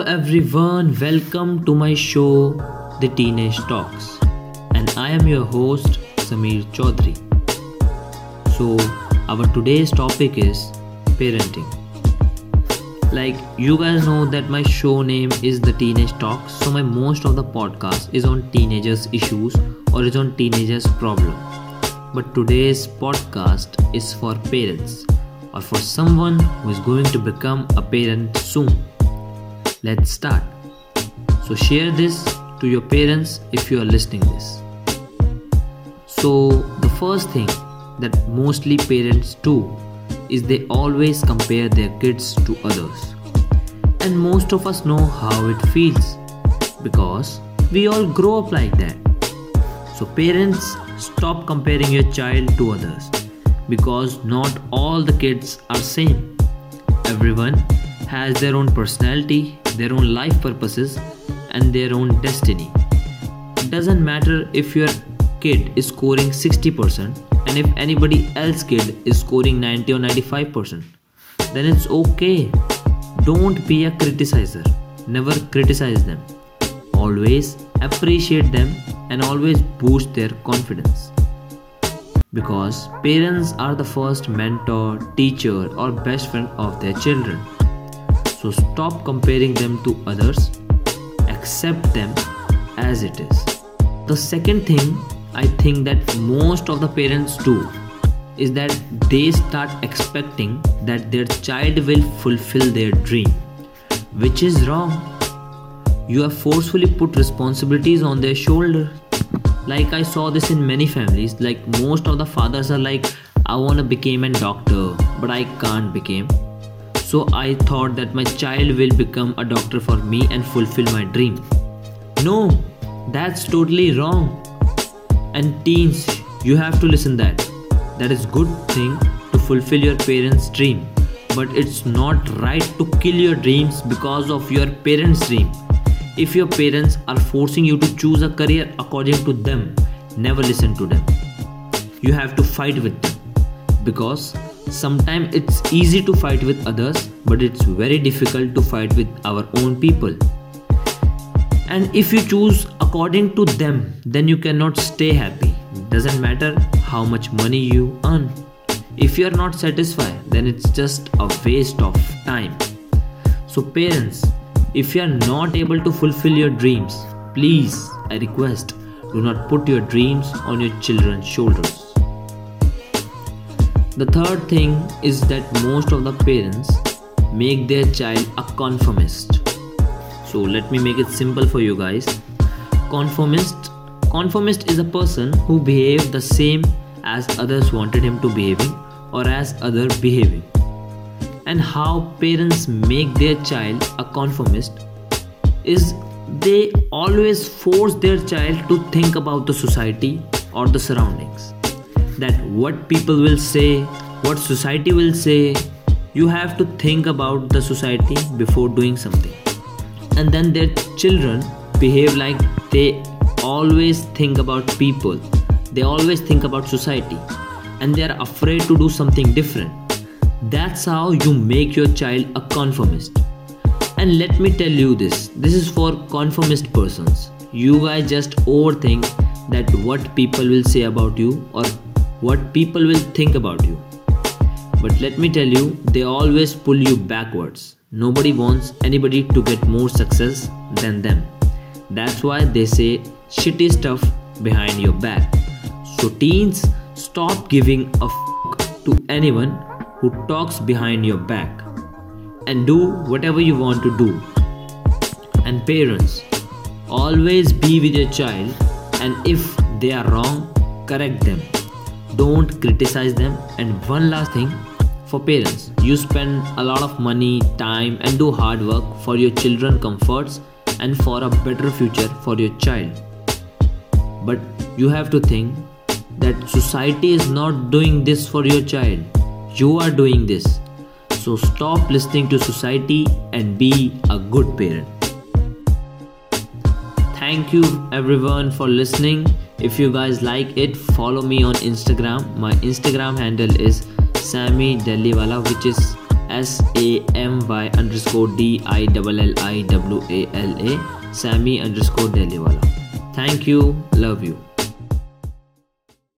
everyone, welcome to my show, The Teenage Talks, and I am your host, Samir Chaudhary. So, our today's topic is parenting. Like you guys know that my show name is The Teenage Talks, so my most of the podcast is on teenagers' issues or is on teenagers' problem. But today's podcast is for parents or for someone who is going to become a parent soon. Let's start. So share this to your parents if you are listening this. So the first thing that mostly parents do is they always compare their kids to others. And most of us know how it feels because we all grow up like that. So parents stop comparing your child to others because not all the kids are same. Everyone has their own personality, their own life purposes and their own destiny. It doesn't matter if your kid is scoring 60% and if anybody else kid is scoring 90 or 95% then it's okay don't be a criticizer never criticize them always appreciate them and always boost their confidence because parents are the first mentor, teacher, or best friend of their children. So stop comparing them to others, accept them as it is. The second thing I think that most of the parents do is that they start expecting that their child will fulfill their dream, which is wrong. You have forcefully put responsibilities on their shoulder. like i saw this in many families like most of the fathers are like i want to become a doctor but i can't become so i thought that my child will become a doctor for me and fulfill my dream. No that's totally wrong. And teens you have to listen that. That is good thing to fulfill your parents dream. But it's not right to kill your dreams because of your parents dream. If your parents are forcing you to choose a career according to them, never listen to them. You have to fight with them. Because sometimes it's easy to fight with others, but it's very difficult to fight with our own people. And if you choose according to them, then you cannot stay happy. Doesn't matter how much money you earn. If you are not satisfied, then it's just a waste of time. So, parents, if you are not able to fulfill your dreams, please, I request, do not put your dreams on your children's shoulders. The third thing is that most of the parents make their child a conformist. So let me make it simple for you guys. Conformist conformist is a person who behaves the same as others wanted him to behaving or as other behaving and how parents make their child a conformist is they always force their child to think about the society or the surroundings that what people will say what society will say you have to think about the society before doing something. And then their children behave like they always think about people. They always think about society. And they are afraid to do something different. That's how you make your child a conformist. And let me tell you this. This is for conformist persons. You guys just overthink that what people will say about you or what people will think about you. But let me tell you, they always pull you backwards. Nobody wants anybody to get more success than them. That's why they say shitty stuff behind your back. So, teens, stop giving a f- to anyone who talks behind your back and do whatever you want to do. And parents, always be with your child and if they are wrong, correct them. Don't criticize them. And one last thing for parents, you spend a lot of money, time, and do hard work for your children comforts and for a better future for your child. But you have to think that society is not doing this for your child you are doing this. So stop listening to society and be a good parent. Thank you everyone for listening. If you guys like it, follow me on Instagram. My Instagram handle is Sammy Delhiwala, which is S A M Y underscore D I L L I W A L A Sammy underscore Deliwala. Thank you. Love you.